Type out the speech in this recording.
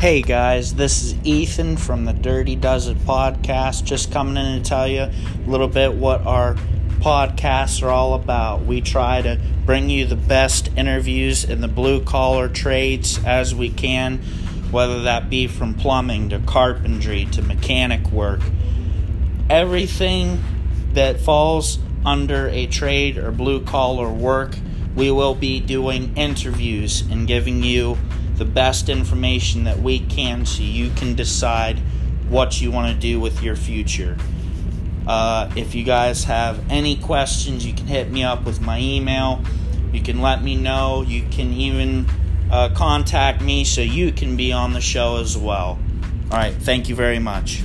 Hey guys, this is Ethan from the Dirty Does It podcast. Just coming in to tell you a little bit what our podcasts are all about. We try to bring you the best interviews in the blue collar trades as we can, whether that be from plumbing to carpentry to mechanic work. Everything that falls under a trade or blue collar work, we will be doing interviews and giving you the best information that we can so you can decide what you want to do with your future. Uh, if you guys have any questions, you can hit me up with my email. You can let me know. You can even uh, contact me so you can be on the show as well. All right, thank you very much.